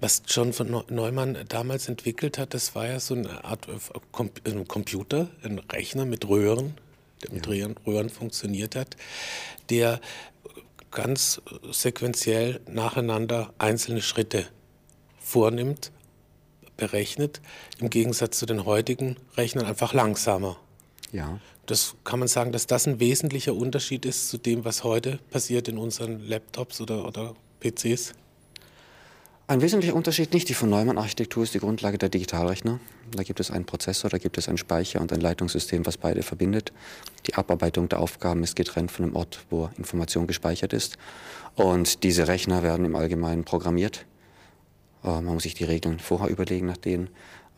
Was John von Neumann damals entwickelt hat, das war ja so eine Art äh, ein Computer, ein Rechner mit Röhren, der mit ja. Röhren funktioniert hat, der ganz sequenziell nacheinander einzelne Schritte vornimmt, berechnet, im Gegensatz zu den heutigen Rechnern einfach langsamer. Ja. Das kann man sagen, dass das ein wesentlicher Unterschied ist zu dem, was heute passiert in unseren Laptops oder, oder PCs. Ein wesentlicher Unterschied nicht. Die von Neumann-Architektur ist die Grundlage der Digitalrechner. Da gibt es einen Prozessor, da gibt es einen Speicher und ein Leitungssystem, was beide verbindet. Die Abarbeitung der Aufgaben ist getrennt von dem Ort, wo Information gespeichert ist. Und diese Rechner werden im Allgemeinen programmiert. Äh, man muss sich die Regeln vorher überlegen, nach denen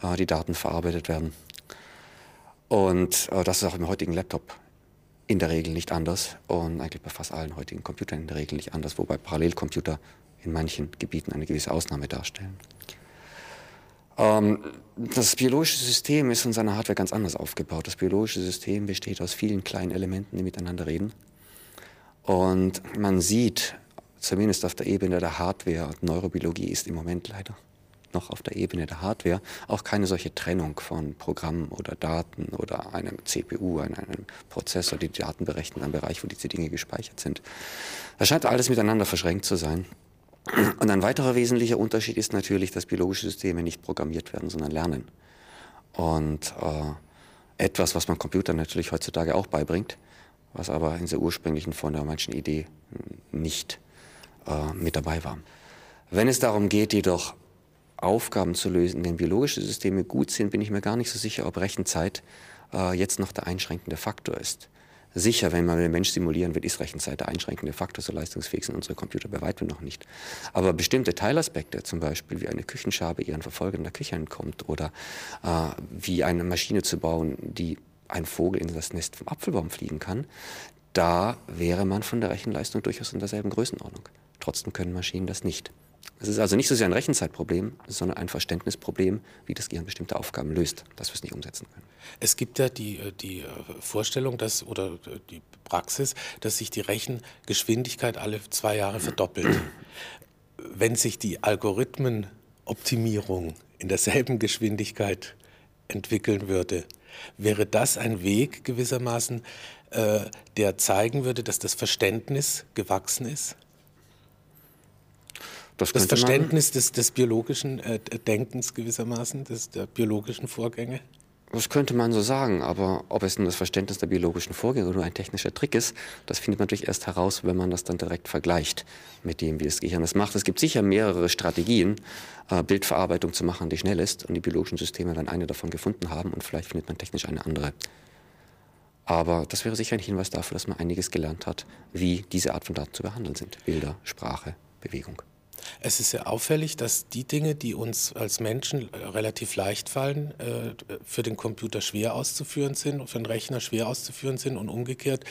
äh, die Daten verarbeitet werden. Und äh, das ist auch im heutigen Laptop in der Regel nicht anders und eigentlich bei fast allen heutigen Computern in der Regel nicht anders, wobei Parallelcomputer in manchen Gebieten eine gewisse Ausnahme darstellen. Ähm, das biologische System ist von seiner Hardware ganz anders aufgebaut. Das biologische System besteht aus vielen kleinen Elementen, die miteinander reden. Und man sieht, zumindest auf der Ebene der Hardware, Neurobiologie ist im Moment leider noch auf der Ebene der Hardware auch keine solche Trennung von Programmen oder Daten oder einem CPU, einem Prozessor, die Daten berechnen, einem Bereich, wo diese Dinge gespeichert sind. Das scheint alles miteinander verschränkt zu sein. Und ein weiterer wesentlicher Unterschied ist natürlich, dass biologische Systeme nicht programmiert werden, sondern lernen. Und äh, etwas, was man Computern natürlich heutzutage auch beibringt, was aber in der ursprünglichen von der manchen Idee nicht äh, mit dabei war. Wenn es darum geht, jedoch Aufgaben zu lösen, in denen biologische Systeme gut sind, bin ich mir gar nicht so sicher, ob Rechenzeit äh, jetzt noch der einschränkende Faktor ist. Sicher, wenn man den Mensch simulieren will, ist Rechenzeit der einschränkende Faktor. So leistungsfähig sind unsere Computer bei weitem noch nicht. Aber bestimmte Teilaspekte, zum Beispiel wie eine Küchenschabe ihren Verfolger in der Küche entkommt oder äh, wie eine Maschine zu bauen, die ein Vogel in das Nest vom Apfelbaum fliegen kann, da wäre man von der Rechenleistung durchaus in derselben Größenordnung. Trotzdem können Maschinen das nicht. Es ist also nicht so sehr ein Rechenzeitproblem, sondern ein Verständnisproblem, wie das Gehirn bestimmte Aufgaben löst, dass wir es nicht umsetzen können. Es gibt ja die, äh, die äh, Vorstellung, dass, oder äh, die Praxis, dass sich die Rechengeschwindigkeit alle zwei Jahre verdoppelt. Wenn sich die Algorithmenoptimierung in derselben Geschwindigkeit entwickeln würde, wäre das ein Weg gewissermaßen, der zeigen würde, dass das Verständnis gewachsen ist? Das, das Verständnis des, des biologischen äh, Denkens gewissermaßen, des, der biologischen Vorgänge? Das könnte man so sagen, aber ob es nun das Verständnis der biologischen Vorgänge oder nur ein technischer Trick ist, das findet man natürlich erst heraus, wenn man das dann direkt vergleicht mit dem, wie das Gehirn das macht. Es gibt sicher mehrere Strategien, äh, Bildverarbeitung zu machen, die schnell ist und die biologischen Systeme werden eine davon gefunden haben und vielleicht findet man technisch eine andere. Aber das wäre sicher ein Hinweis dafür, dass man einiges gelernt hat, wie diese Art von Daten zu behandeln sind. Bilder, Sprache, Bewegung. Es ist sehr auffällig, dass die Dinge, die uns als Menschen äh, relativ leicht fallen, äh, für den Computer schwer auszuführen sind und für den Rechner schwer auszuführen sind und umgekehrt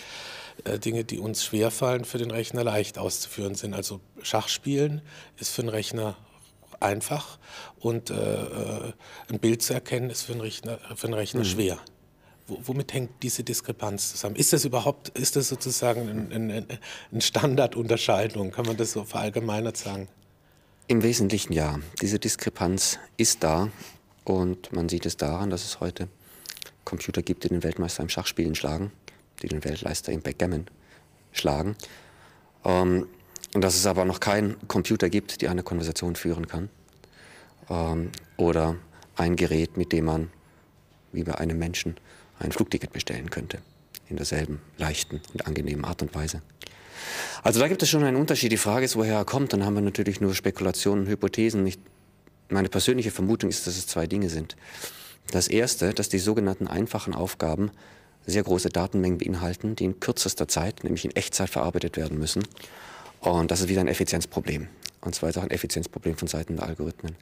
äh, Dinge, die uns schwer fallen, für den Rechner leicht auszuführen sind. Also Schachspielen ist für den Rechner einfach und ein Bild zu erkennen ist für den Rechner, für den Rechner mhm. schwer womit hängt diese Diskrepanz zusammen? Ist das überhaupt, ist das sozusagen eine ein Standardunterscheidung? Kann man das so verallgemeinert sagen? Im Wesentlichen ja. Diese Diskrepanz ist da und man sieht es daran, dass es heute Computer gibt, die den Weltmeister im Schachspielen schlagen, die den Weltmeister im Backgammon schlagen. Ähm, und dass es aber noch keinen Computer gibt, die eine Konversation führen kann. Ähm, oder ein Gerät, mit dem man, wie bei einem Menschen, ein Flugticket bestellen könnte. In derselben leichten und angenehmen Art und Weise. Also da gibt es schon einen Unterschied. Die Frage ist, woher er kommt. Dann haben wir natürlich nur Spekulationen, Hypothesen. Ich, meine persönliche Vermutung ist, dass es zwei Dinge sind. Das erste, dass die sogenannten einfachen Aufgaben sehr große Datenmengen beinhalten, die in kürzester Zeit, nämlich in Echtzeit verarbeitet werden müssen. Und das ist wieder ein Effizienzproblem. Und zwar ist auch ein Effizienzproblem von Seiten der Algorithmen.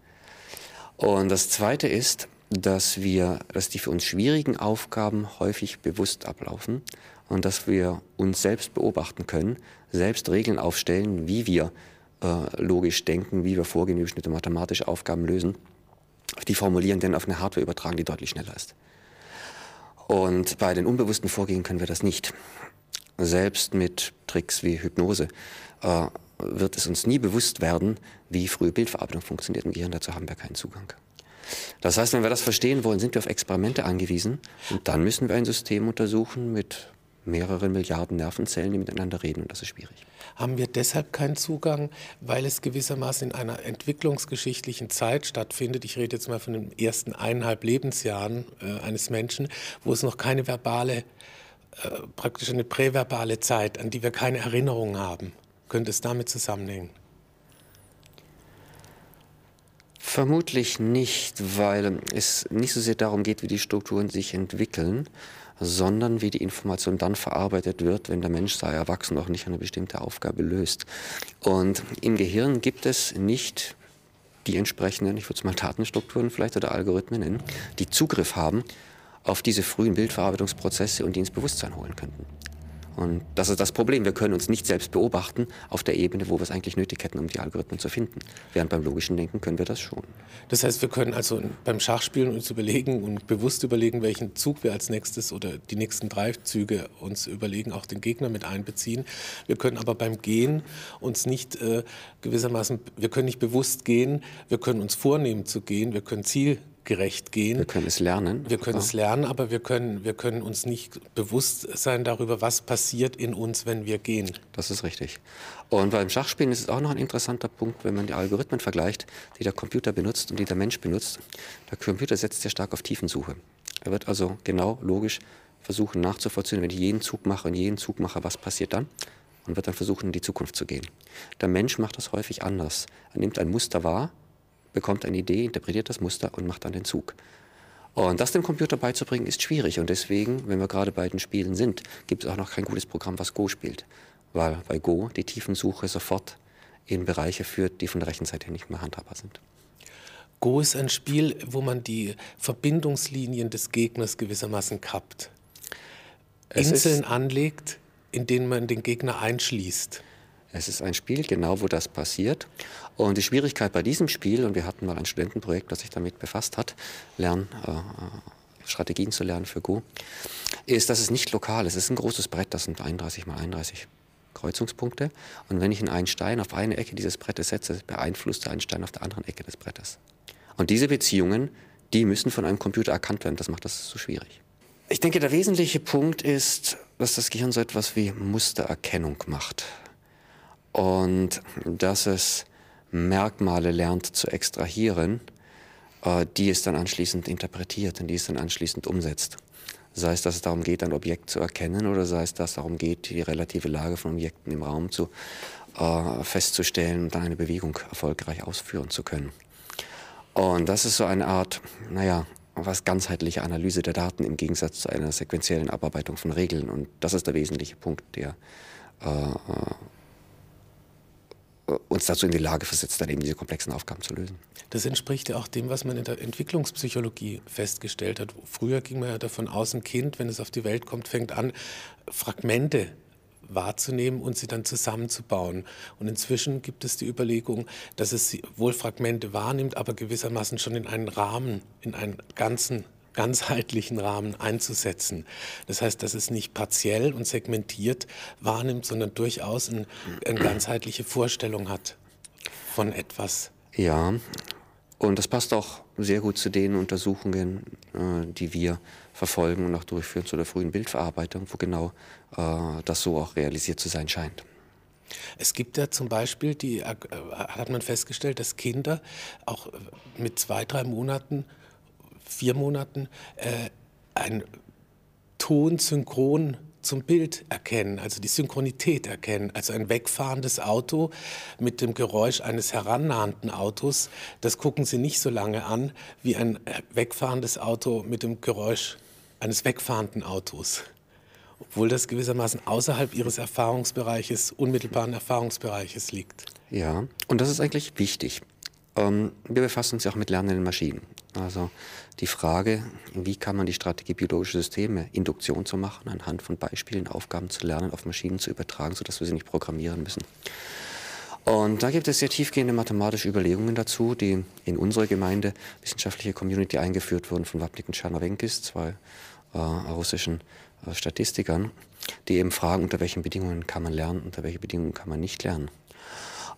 Und das zweite ist, dass wir, dass die für uns schwierigen Aufgaben häufig bewusst ablaufen und dass wir uns selbst beobachten können, selbst Regeln aufstellen, wie wir äh, logisch denken, wie wir vorgehen, wie bestimmte mathematische Aufgaben lösen, die formulieren, dann auf eine Hardware übertragen, die deutlich schneller ist. Und bei den unbewussten Vorgehen können wir das nicht. Selbst mit Tricks wie Hypnose äh, wird es uns nie bewusst werden, wie frühe Bildverarbeitung funktioniert im Gehirn. Dazu haben wir keinen Zugang. Das heißt, wenn wir das verstehen wollen, sind wir auf Experimente angewiesen und dann müssen wir ein System untersuchen mit mehreren Milliarden Nervenzellen, die miteinander reden und das ist schwierig. Haben wir deshalb keinen Zugang, weil es gewissermaßen in einer entwicklungsgeschichtlichen Zeit stattfindet? Ich rede jetzt mal von den ersten eineinhalb Lebensjahren äh, eines Menschen, wo es noch keine verbale, äh, praktisch eine präverbale Zeit, an die wir keine Erinnerung haben. Könnte es damit zusammenhängen? Vermutlich nicht, weil es nicht so sehr darum geht, wie die Strukturen sich entwickeln, sondern wie die Information dann verarbeitet wird, wenn der Mensch, sei erwachsen, noch nicht eine bestimmte Aufgabe löst. Und im Gehirn gibt es nicht die entsprechenden, ich würde es mal Datenstrukturen vielleicht oder Algorithmen nennen, die Zugriff haben auf diese frühen Bildverarbeitungsprozesse und die ins Bewusstsein holen könnten. Und das ist das Problem. Wir können uns nicht selbst beobachten auf der Ebene, wo wir es eigentlich nötig hätten, um die Algorithmen zu finden. Während beim logischen Denken können wir das schon. Das heißt, wir können also beim Schachspielen uns überlegen und bewusst überlegen, welchen Zug wir als nächstes oder die nächsten drei Züge uns überlegen, auch den Gegner mit einbeziehen. Wir können aber beim Gehen uns nicht äh, gewissermaßen, wir können nicht bewusst gehen, wir können uns vornehmen zu gehen, wir können Ziel gerecht gehen. Wir können es lernen. Wir können es lernen, aber wir können, wir können uns nicht bewusst sein darüber, was passiert in uns, wenn wir gehen. Das ist richtig. Und beim Schachspielen ist es auch noch ein interessanter Punkt, wenn man die Algorithmen vergleicht, die der Computer benutzt und die der Mensch benutzt. Der Computer setzt sehr stark auf Tiefensuche. Er wird also genau logisch versuchen nachzuvollziehen, wenn ich jeden Zug mache und jeden Zug mache, was passiert dann? Und wird dann versuchen, in die Zukunft zu gehen. Der Mensch macht das häufig anders. Er nimmt ein Muster wahr bekommt eine Idee, interpretiert das Muster und macht dann den Zug. Und das dem Computer beizubringen, ist schwierig. Und deswegen, wenn wir gerade bei den Spielen sind, gibt es auch noch kein gutes Programm, was Go spielt. Weil bei Go die Tiefensuche sofort in Bereiche führt, die von der Rechenseite nicht mehr handhabbar sind. Go ist ein Spiel, wo man die Verbindungslinien des Gegners gewissermaßen kappt. Es Inseln anlegt, in denen man den Gegner einschließt. Es ist ein Spiel, genau wo das passiert. Und die Schwierigkeit bei diesem Spiel, und wir hatten mal ein Studentenprojekt, das sich damit befasst hat, Lern, äh, Strategien zu lernen für Go, ist, dass es nicht lokal ist. Es ist ein großes Brett, das sind 31 mal 31 Kreuzungspunkte. Und wenn ich in einen Stein auf eine Ecke dieses Brettes setze, beeinflusst er einen Stein auf der anderen Ecke des Brettes. Und diese Beziehungen, die müssen von einem Computer erkannt werden. Das macht das so schwierig. Ich denke, der wesentliche Punkt ist, dass das Gehirn so etwas wie Mustererkennung macht und dass es Merkmale lernt zu extrahieren, äh, die es dann anschließend interpretiert und die es dann anschließend umsetzt. Sei es, dass es darum geht, ein Objekt zu erkennen oder sei es, dass es darum geht, die relative Lage von Objekten im Raum zu, äh, festzustellen und dann eine Bewegung erfolgreich ausführen zu können. Und das ist so eine Art, naja, was ganzheitliche Analyse der Daten im Gegensatz zu einer sequentiellen Abarbeitung von Regeln. Und das ist der wesentliche Punkt, der äh, äh uns dazu in die Lage versetzt, dann eben diese komplexen Aufgaben zu lösen. Das entspricht ja auch dem, was man in der Entwicklungspsychologie festgestellt hat. Früher ging man ja davon aus, ein Kind, wenn es auf die Welt kommt, fängt an, Fragmente wahrzunehmen und sie dann zusammenzubauen. Und inzwischen gibt es die Überlegung, dass es wohl Fragmente wahrnimmt, aber gewissermaßen schon in einen Rahmen, in einen ganzen ganzheitlichen Rahmen einzusetzen. Das heißt, dass es nicht partiell und segmentiert wahrnimmt, sondern durchaus ein, eine ganzheitliche Vorstellung hat von etwas. Ja, und das passt auch sehr gut zu den Untersuchungen, äh, die wir verfolgen und auch durchführen zu der frühen Bildverarbeitung, wo genau äh, das so auch realisiert zu sein scheint. Es gibt ja zum Beispiel, die, äh, hat man festgestellt, dass Kinder auch mit zwei, drei Monaten vier Monaten äh, ein Ton synchron zum Bild erkennen, also die Synchronität erkennen. Also ein wegfahrendes Auto mit dem Geräusch eines herannahenden Autos, das gucken Sie nicht so lange an wie ein wegfahrendes Auto mit dem Geräusch eines wegfahrenden Autos. Obwohl das gewissermaßen außerhalb Ihres Erfahrungsbereiches, unmittelbaren Erfahrungsbereiches liegt. Ja, und das ist eigentlich wichtig. Ähm, wir befassen uns ja auch mit lernenden Maschinen. Also die Frage, wie kann man die Strategie biologische Systeme, Induktion zu machen, anhand von Beispielen, Aufgaben zu lernen, auf Maschinen zu übertragen, sodass wir sie nicht programmieren müssen. Und da gibt es sehr tiefgehende mathematische Überlegungen dazu, die in unserer Gemeinde, wissenschaftliche Community, eingeführt wurden von Wapnik und Czernowenkis, zwei äh, russischen äh, Statistikern, die eben fragen, unter welchen Bedingungen kann man lernen, unter welchen Bedingungen kann man nicht lernen.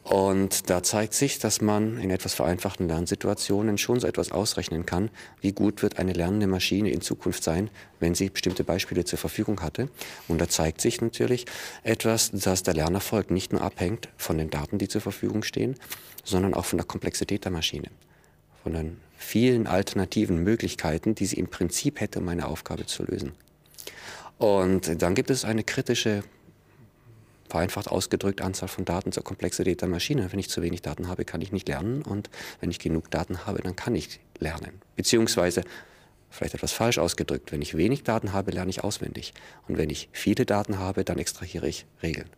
Und da zeigt sich, dass man in etwas vereinfachten Lernsituationen schon so etwas ausrechnen kann, wie gut wird eine lernende Maschine in Zukunft sein, wenn sie bestimmte Beispiele zur Verfügung hatte. Und da zeigt sich natürlich etwas, dass der Lernerfolg nicht nur abhängt von den Daten, die zur Verfügung stehen, sondern auch von der Komplexität der Maschine, von den vielen alternativen Möglichkeiten, die sie im Prinzip hätte, um eine Aufgabe zu lösen. Und dann gibt es eine kritische vereinfacht ausgedrückt Anzahl von Daten zur Komplexität der Maschine. Wenn ich zu wenig Daten habe, kann ich nicht lernen und wenn ich genug Daten habe, dann kann ich lernen. Beziehungsweise, vielleicht etwas falsch ausgedrückt, wenn ich wenig Daten habe, lerne ich auswendig. Und wenn ich viele Daten habe, dann extrahiere ich Regeln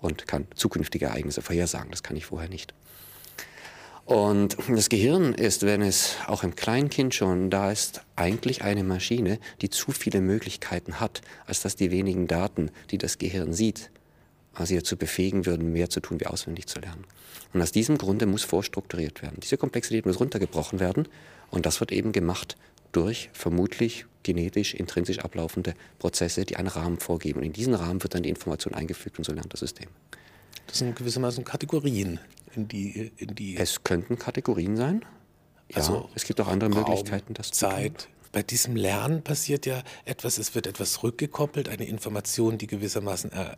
und kann zukünftige Ereignisse vorhersagen. Das kann ich vorher nicht. Und das Gehirn ist, wenn es auch im Kleinkind schon da ist, eigentlich eine Maschine, die zu viele Möglichkeiten hat, als dass die wenigen Daten, die das Gehirn sieht, sie dazu befähigen würden, mehr zu tun, wie auswendig zu lernen. Und aus diesem Grunde muss vorstrukturiert werden. Diese Komplexität muss runtergebrochen werden und das wird eben gemacht durch vermutlich genetisch, intrinsisch ablaufende Prozesse, die einen Rahmen vorgeben. Und in diesen Rahmen wird dann die Information eingefügt und so lernt das System. Das sind gewissermaßen Kategorien, in die, in die es könnten Kategorien sein. Ja, also es gibt auch andere Raum, Möglichkeiten, das Zeit. zu tun. Bei diesem Lernen passiert ja etwas, es wird etwas rückgekoppelt, eine Information, die gewissermaßen er, äh,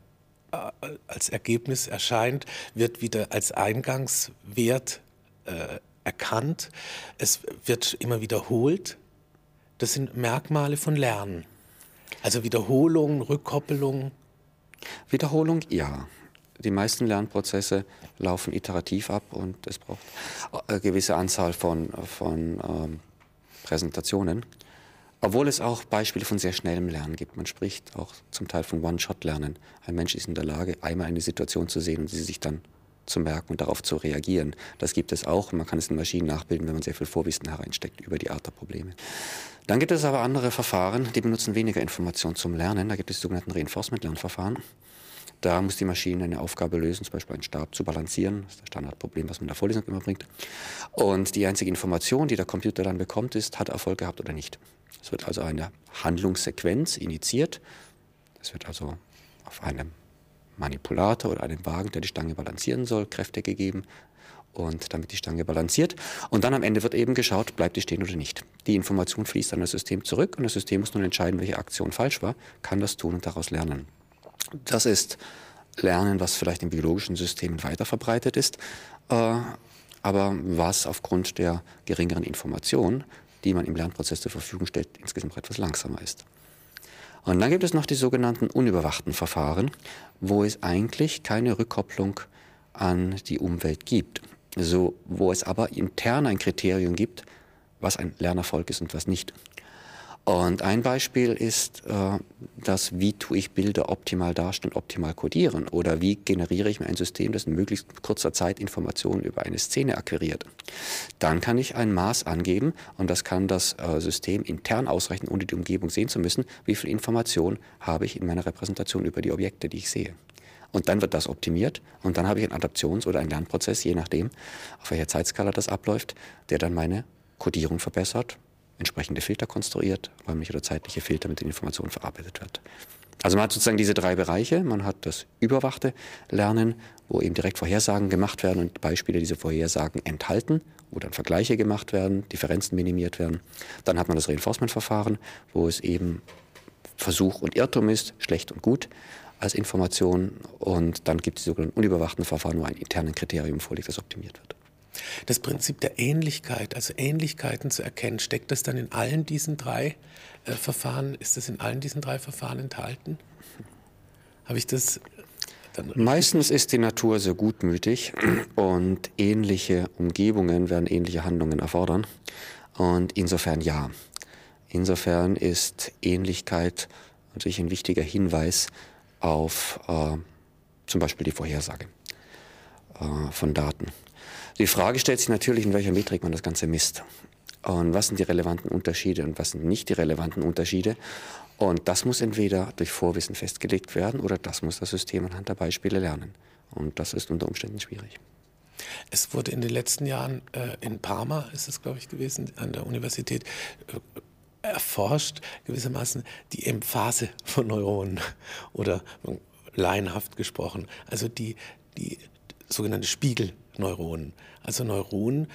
als Ergebnis erscheint, wird wieder als Eingangswert äh, erkannt. Es wird immer wiederholt. Das sind Merkmale von Lernen. Also Wiederholung, Rückkoppelung. Wiederholung, ja. Die meisten Lernprozesse laufen iterativ ab und es braucht eine gewisse Anzahl von, von ähm, Präsentationen. Obwohl es auch Beispiele von sehr schnellem Lernen gibt. Man spricht auch zum Teil von One-Shot-Lernen. Ein Mensch ist in der Lage, einmal eine Situation zu sehen und sie sich dann zu merken und darauf zu reagieren. Das gibt es auch. Man kann es in Maschinen nachbilden, wenn man sehr viel Vorwissen hereinsteckt über die Art der Probleme. Dann gibt es aber andere Verfahren, die benutzen weniger Information zum Lernen. Da gibt es sogenannten Reinforcement-Lernverfahren. Da muss die Maschine eine Aufgabe lösen, zum Beispiel einen Stab zu balancieren. Das ist das Standardproblem, was man in der Vorlesung immer bringt. Und die einzige Information, die der Computer dann bekommt, ist, hat er Erfolg gehabt oder nicht. Es wird also eine Handlungssequenz initiiert. Es wird also auf einem Manipulator oder einem Wagen, der die Stange balancieren soll, Kräfte gegeben und damit die Stange balanciert. Und dann am Ende wird eben geschaut, bleibt die stehen oder nicht. Die Information fließt dann das System zurück und das System muss nun entscheiden, welche Aktion falsch war, kann das tun und daraus lernen. Das ist Lernen, was vielleicht in biologischen Systemen weiter verbreitet ist, äh, aber was aufgrund der geringeren Information, die man im Lernprozess zur Verfügung stellt, insgesamt etwas langsamer ist. Und dann gibt es noch die sogenannten unüberwachten Verfahren, wo es eigentlich keine Rückkopplung an die Umwelt gibt, so, wo es aber intern ein Kriterium gibt, was ein Lernerfolg ist und was nicht. Und ein Beispiel ist äh, das, wie tue ich Bilder optimal darstellen, optimal codieren oder wie generiere ich mir ein System, das in möglichst kurzer Zeit Informationen über eine Szene akquiriert. Dann kann ich ein Maß angeben und das kann das äh, System intern ausrechnen, ohne die Umgebung sehen zu müssen, wie viel Information habe ich in meiner Repräsentation über die Objekte, die ich sehe. Und dann wird das optimiert und dann habe ich einen Adaptions- oder einen Lernprozess, je nachdem, auf welcher Zeitskala das abläuft, der dann meine Codierung verbessert, entsprechende Filter konstruiert, räumliche oder zeitliche Filter, mit den Informationen verarbeitet wird. Also man hat sozusagen diese drei Bereiche. Man hat das überwachte Lernen, wo eben direkt Vorhersagen gemacht werden und Beispiele diese Vorhersagen enthalten, wo dann Vergleiche gemacht werden, Differenzen minimiert werden. Dann hat man das Reinforcement-Verfahren, wo es eben Versuch und Irrtum ist, schlecht und gut als Information. Und dann gibt es die sogenannten unüberwachten Verfahren, wo ein internes Kriterium vorliegt, das optimiert wird. Das Prinzip der Ähnlichkeit, also Ähnlichkeiten zu erkennen, steckt das dann in allen diesen drei äh, Verfahren, ist das in allen diesen drei Verfahren enthalten? Habe ich das Meistens ist die Natur sehr gutmütig und ähnliche Umgebungen werden ähnliche Handlungen erfordern. Und insofern ja. Insofern ist Ähnlichkeit natürlich ein wichtiger Hinweis auf äh, zum Beispiel die Vorhersage äh, von Daten. Die Frage stellt sich natürlich, in welcher Metrik man das Ganze misst. Und was sind die relevanten Unterschiede und was sind nicht die relevanten Unterschiede? Und das muss entweder durch Vorwissen festgelegt werden oder das muss das System anhand der Beispiele lernen. Und das ist unter Umständen schwierig. Es wurde in den letzten Jahren äh, in Parma, ist es glaube ich gewesen, an der Universität, äh, erforscht gewissermaßen die Emphase von Neuronen oder laienhaft gesprochen. Also die, die sogenannte Spiegelneuronen. Also Neuronen,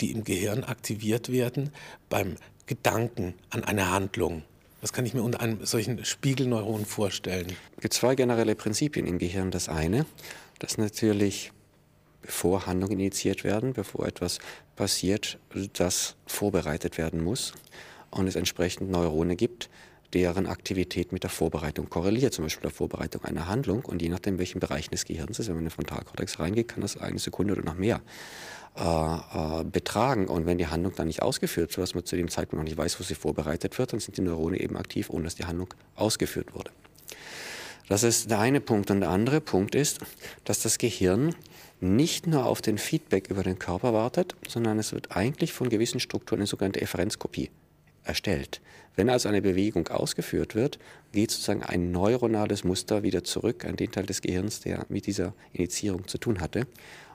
die im Gehirn aktiviert werden beim Gedanken an eine Handlung. Was kann ich mir unter einem solchen Spiegelneuron vorstellen? Es gibt zwei generelle Prinzipien im Gehirn. Das eine, dass natürlich bevor Handlungen initiiert werden, bevor etwas passiert, das vorbereitet werden muss und es entsprechend Neurone gibt, deren Aktivität mit der Vorbereitung korreliert, zum Beispiel der Vorbereitung einer Handlung. Und je nachdem, welchen Bereich des Gehirns ist, wenn man in den Frontalkortex reingeht, kann das eine Sekunde oder noch mehr äh, äh, betragen. Und wenn die Handlung dann nicht ausgeführt wird, was man zu dem Zeitpunkt noch nicht weiß, wo sie vorbereitet wird, dann sind die Neurone eben aktiv, ohne dass die Handlung ausgeführt wurde. Das ist der eine Punkt. Und der andere Punkt ist, dass das Gehirn nicht nur auf den Feedback über den Körper wartet, sondern es wird eigentlich von gewissen Strukturen eine sogenannte Efferenzkopie erstellt. Wenn also eine Bewegung ausgeführt wird, geht sozusagen ein neuronales Muster wieder zurück an den Teil des Gehirns, der mit dieser Initiierung zu tun hatte.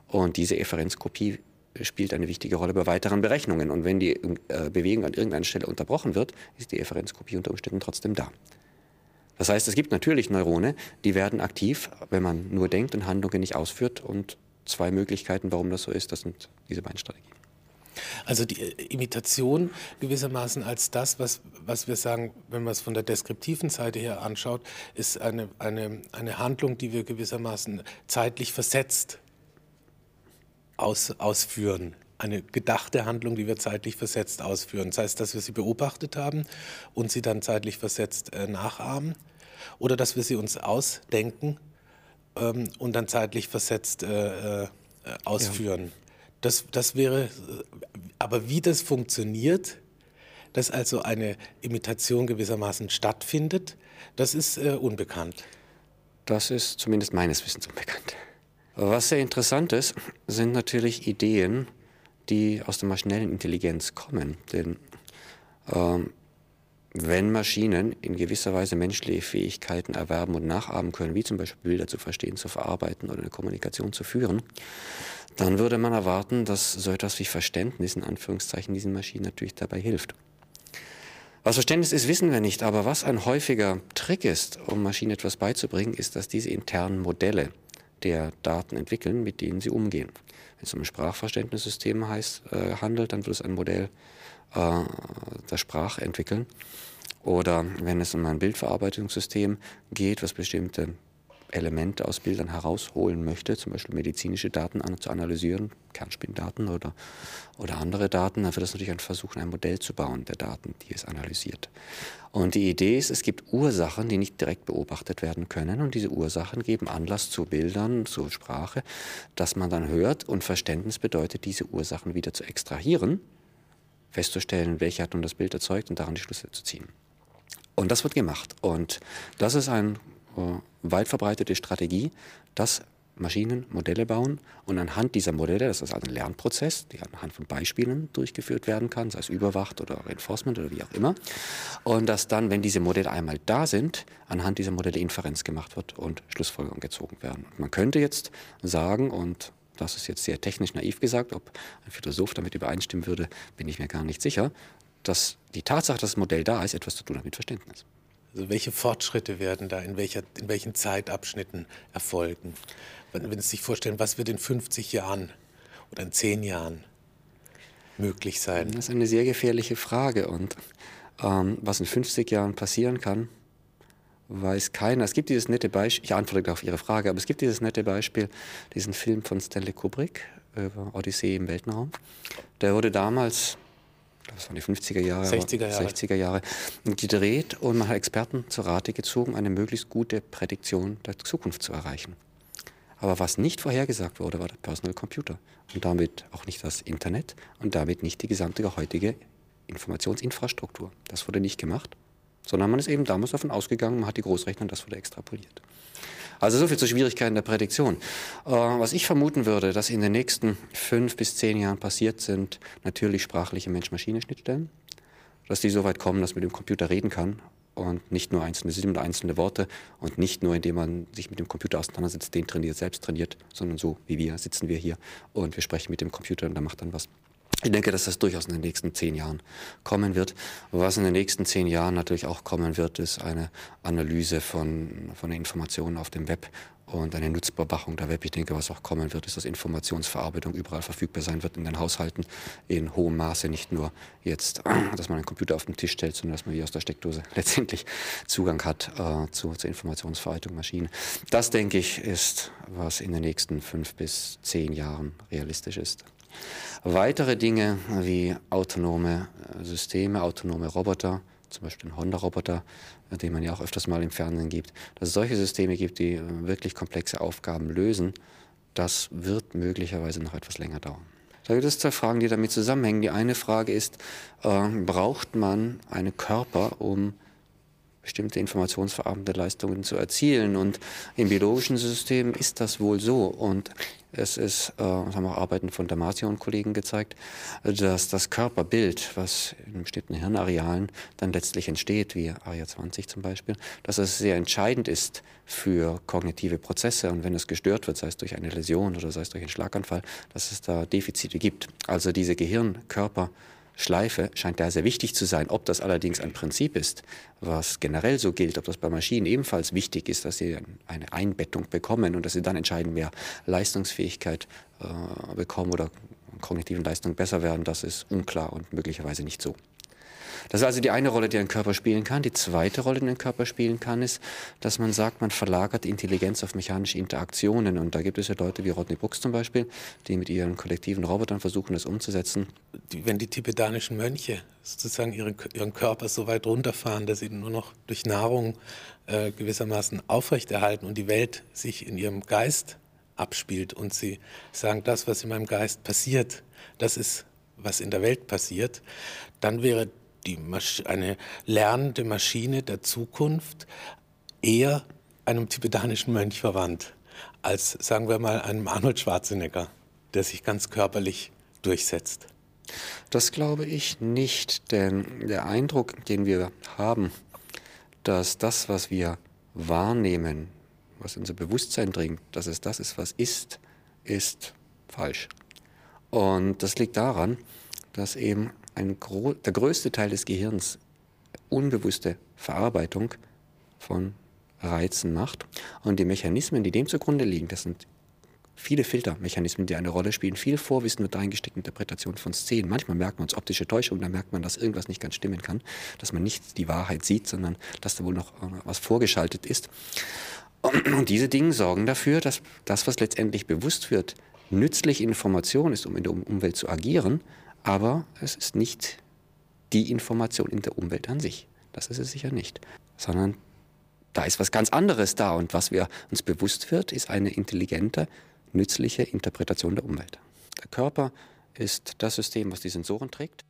Und diese Efferenzkopie spielt eine wichtige Rolle bei weiteren Berechnungen. Und wenn die äh, Bewegung an irgendeiner Stelle unterbrochen wird, ist die Efferenzkopie unter Umständen trotzdem da. Das heißt, es gibt natürlich Neurone, die werden aktiv, wenn man nur denkt und Handlungen nicht ausführt. Und zwei Möglichkeiten, warum das so ist, das sind diese beiden Strategien. Also die äh, Imitation gewissermaßen als das, was, was wir sagen, wenn man es von der deskriptiven Seite her anschaut, ist eine, eine, eine Handlung, die wir gewissermaßen zeitlich versetzt aus, ausführen. Eine gedachte Handlung, die wir zeitlich versetzt ausführen. Das heißt, dass wir sie beobachtet haben und sie dann zeitlich versetzt äh, nachahmen oder dass wir sie uns ausdenken ähm, und dann zeitlich versetzt äh, äh, ausführen. Ja. Das, das wäre, aber wie das funktioniert, dass also eine Imitation gewissermaßen stattfindet, das ist äh, unbekannt. Das ist zumindest meines Wissens unbekannt. Was sehr interessant ist, sind natürlich Ideen, die aus der maschinellen Intelligenz kommen. Denn ähm, wenn Maschinen in gewisser Weise menschliche Fähigkeiten erwerben und nachahmen können, wie zum Beispiel Bilder zu verstehen, zu verarbeiten oder eine Kommunikation zu führen, dann würde man erwarten, dass so etwas wie Verständnis in Anführungszeichen diesen Maschinen natürlich dabei hilft. Was Verständnis ist, wissen wir nicht, aber was ein häufiger Trick ist, um Maschinen etwas beizubringen, ist, dass diese internen Modelle der Daten entwickeln, mit denen sie umgehen. Wenn es um ein Sprachverständnissystem heißt, äh, handelt, dann wird es ein Modell äh, der Sprache entwickeln. Oder wenn es um ein Bildverarbeitungssystem geht, was bestimmte Elemente aus Bildern herausholen möchte, zum Beispiel medizinische Daten an, zu analysieren, Kernspindaten oder, oder andere Daten, dann wird es natürlich ein Versuch, ein Modell zu bauen der Daten, die es analysiert. Und die Idee ist, es gibt Ursachen, die nicht direkt beobachtet werden können und diese Ursachen geben Anlass zu Bildern, zu Sprache, dass man dann hört und Verständnis bedeutet, diese Ursachen wieder zu extrahieren, festzustellen, welche hat nun das Bild erzeugt und daran die Schlüsse zu ziehen. Und das wird gemacht. Und das ist ein weit verbreitete Strategie, dass Maschinen Modelle bauen und anhand dieser Modelle, das ist also ein Lernprozess, der anhand von Beispielen durchgeführt werden kann, sei es überwacht oder Reinforcement oder wie auch immer, und dass dann, wenn diese Modelle einmal da sind, anhand dieser Modelle Inferenz gemacht wird und Schlussfolgerungen gezogen werden. Und man könnte jetzt sagen, und das ist jetzt sehr technisch naiv gesagt, ob ein Philosoph damit übereinstimmen würde, bin ich mir gar nicht sicher, dass die Tatsache, dass das Modell da ist, etwas zu tun hat mit Verständnis. Also welche Fortschritte werden da in, welcher, in welchen Zeitabschnitten erfolgen? Wenn, wenn Sie sich vorstellen, was wird in 50 Jahren oder in 10 Jahren möglich sein? Das ist eine sehr gefährliche Frage. Und ähm, was in 50 Jahren passieren kann, weiß keiner. Es gibt dieses nette Beispiel, ich antworte auf Ihre Frage, aber es gibt dieses nette Beispiel, diesen Film von Stanley Kubrick über Odyssee im Weltenraum. Der wurde damals das waren die 50er Jahre, 60er Jahre. 60er Jahre, gedreht und man hat Experten zu Rate gezogen, eine möglichst gute Prädiktion der Zukunft zu erreichen. Aber was nicht vorhergesagt wurde, war der Personal Computer und damit auch nicht das Internet und damit nicht die gesamte heutige Informationsinfrastruktur. Das wurde nicht gemacht, sondern man ist eben damals davon ausgegangen, man hat die Großrechner und das wurde extrapoliert. Also so viel zu Schwierigkeiten der Prädiktion. Äh, was ich vermuten würde, dass in den nächsten fünf bis zehn Jahren passiert sind, natürlich sprachliche Mensch-Maschine-Schnittstellen, dass die so weit kommen, dass man mit dem Computer reden kann und nicht nur einzelne Silben einzelne Worte und nicht nur, indem man sich mit dem Computer auseinandersetzt, den trainiert, selbst trainiert, sondern so wie wir sitzen wir hier und wir sprechen mit dem Computer und der macht dann was. Ich denke, dass das durchaus in den nächsten zehn Jahren kommen wird. Was in den nächsten zehn Jahren natürlich auch kommen wird, ist eine Analyse von, von Informationen auf dem Web und eine Nutzbarwachung der Web. Ich denke, was auch kommen wird, ist, dass Informationsverarbeitung überall verfügbar sein wird in den Haushalten in hohem Maße. Nicht nur jetzt, dass man einen Computer auf den Tisch stellt, sondern dass man wie aus der Steckdose letztendlich Zugang hat äh, zu, zur Informationsverarbeitung Maschinen. Das, denke ich, ist, was in den nächsten fünf bis zehn Jahren realistisch ist. Weitere Dinge wie autonome äh, Systeme, autonome Roboter, zum Beispiel ein Honda-Roboter, äh, den man ja auch öfters mal im Fernsehen gibt, dass es solche Systeme gibt, die äh, wirklich komplexe Aufgaben lösen, das wird möglicherweise noch etwas länger dauern. Da gibt es zwei Fragen, die damit zusammenhängen. Die eine Frage ist, äh, braucht man einen Körper, um bestimmte informationsverarbeitende Leistungen zu erzielen. Und im biologischen System ist das wohl so. Und es ist, äh, das haben auch Arbeiten von Damasio und Kollegen gezeigt, dass das Körperbild, was in bestimmten Hirnarealen dann letztlich entsteht, wie ARIA 20 zum Beispiel, dass es sehr entscheidend ist für kognitive Prozesse. Und wenn es gestört wird, sei es durch eine Läsion oder sei es durch einen Schlaganfall, dass es da Defizite gibt. Also diese Gehirn-Körper- Schleife scheint da sehr wichtig zu sein. Ob das allerdings ein Prinzip ist, was generell so gilt, ob das bei Maschinen ebenfalls wichtig ist, dass sie eine Einbettung bekommen und dass sie dann entscheidend mehr Leistungsfähigkeit äh, bekommen oder kognitiven Leistungen besser werden, das ist unklar und möglicherweise nicht so. Das ist also die eine Rolle, die ein Körper spielen kann. Die zweite Rolle, die ein Körper spielen kann, ist, dass man sagt, man verlagert Intelligenz auf mechanische Interaktionen. Und da gibt es ja Leute wie Rodney Brooks zum Beispiel, die mit ihren kollektiven Robotern versuchen, das umzusetzen. Wenn die tibetanischen Mönche sozusagen ihren, ihren Körper so weit runterfahren, dass sie nur noch durch Nahrung äh, gewissermaßen aufrechterhalten und die Welt sich in ihrem Geist abspielt und sie sagen, das, was in meinem Geist passiert, das ist, was in der Welt passiert, dann wäre die Masch eine lernende Maschine der Zukunft eher einem tibetanischen Mönch verwandt, als, sagen wir mal, einem Arnold Schwarzenegger, der sich ganz körperlich durchsetzt. Das glaube ich nicht, denn der Eindruck, den wir haben, dass das, was wir wahrnehmen, was unser Bewusstsein dringt, dass es das ist, was ist, ist falsch. Und das liegt daran, dass eben ein der größte Teil des Gehirns unbewusste Verarbeitung von Reizen macht. Und die Mechanismen, die dem zugrunde liegen, das sind viele Filtermechanismen, die eine Rolle spielen. Viel Vorwissen wird eingesteckt, Interpretation von Szenen. Manchmal merkt man es optische Täuschung, da merkt man, dass irgendwas nicht ganz stimmen kann, dass man nicht die Wahrheit sieht, sondern dass da wohl noch äh, was vorgeschaltet ist. Und diese Dinge sorgen dafür, dass das, was letztendlich bewusst wird, nützliche Information ist, um in der Umwelt zu agieren, aber es ist nicht die Information in der Umwelt an sich. Das ist es sicher nicht. Sondern da ist was ganz anderes da. Und was wir uns bewusst wird, ist eine intelligente, nützliche Interpretation der Umwelt. Der Körper ist das System, was die Sensoren trägt.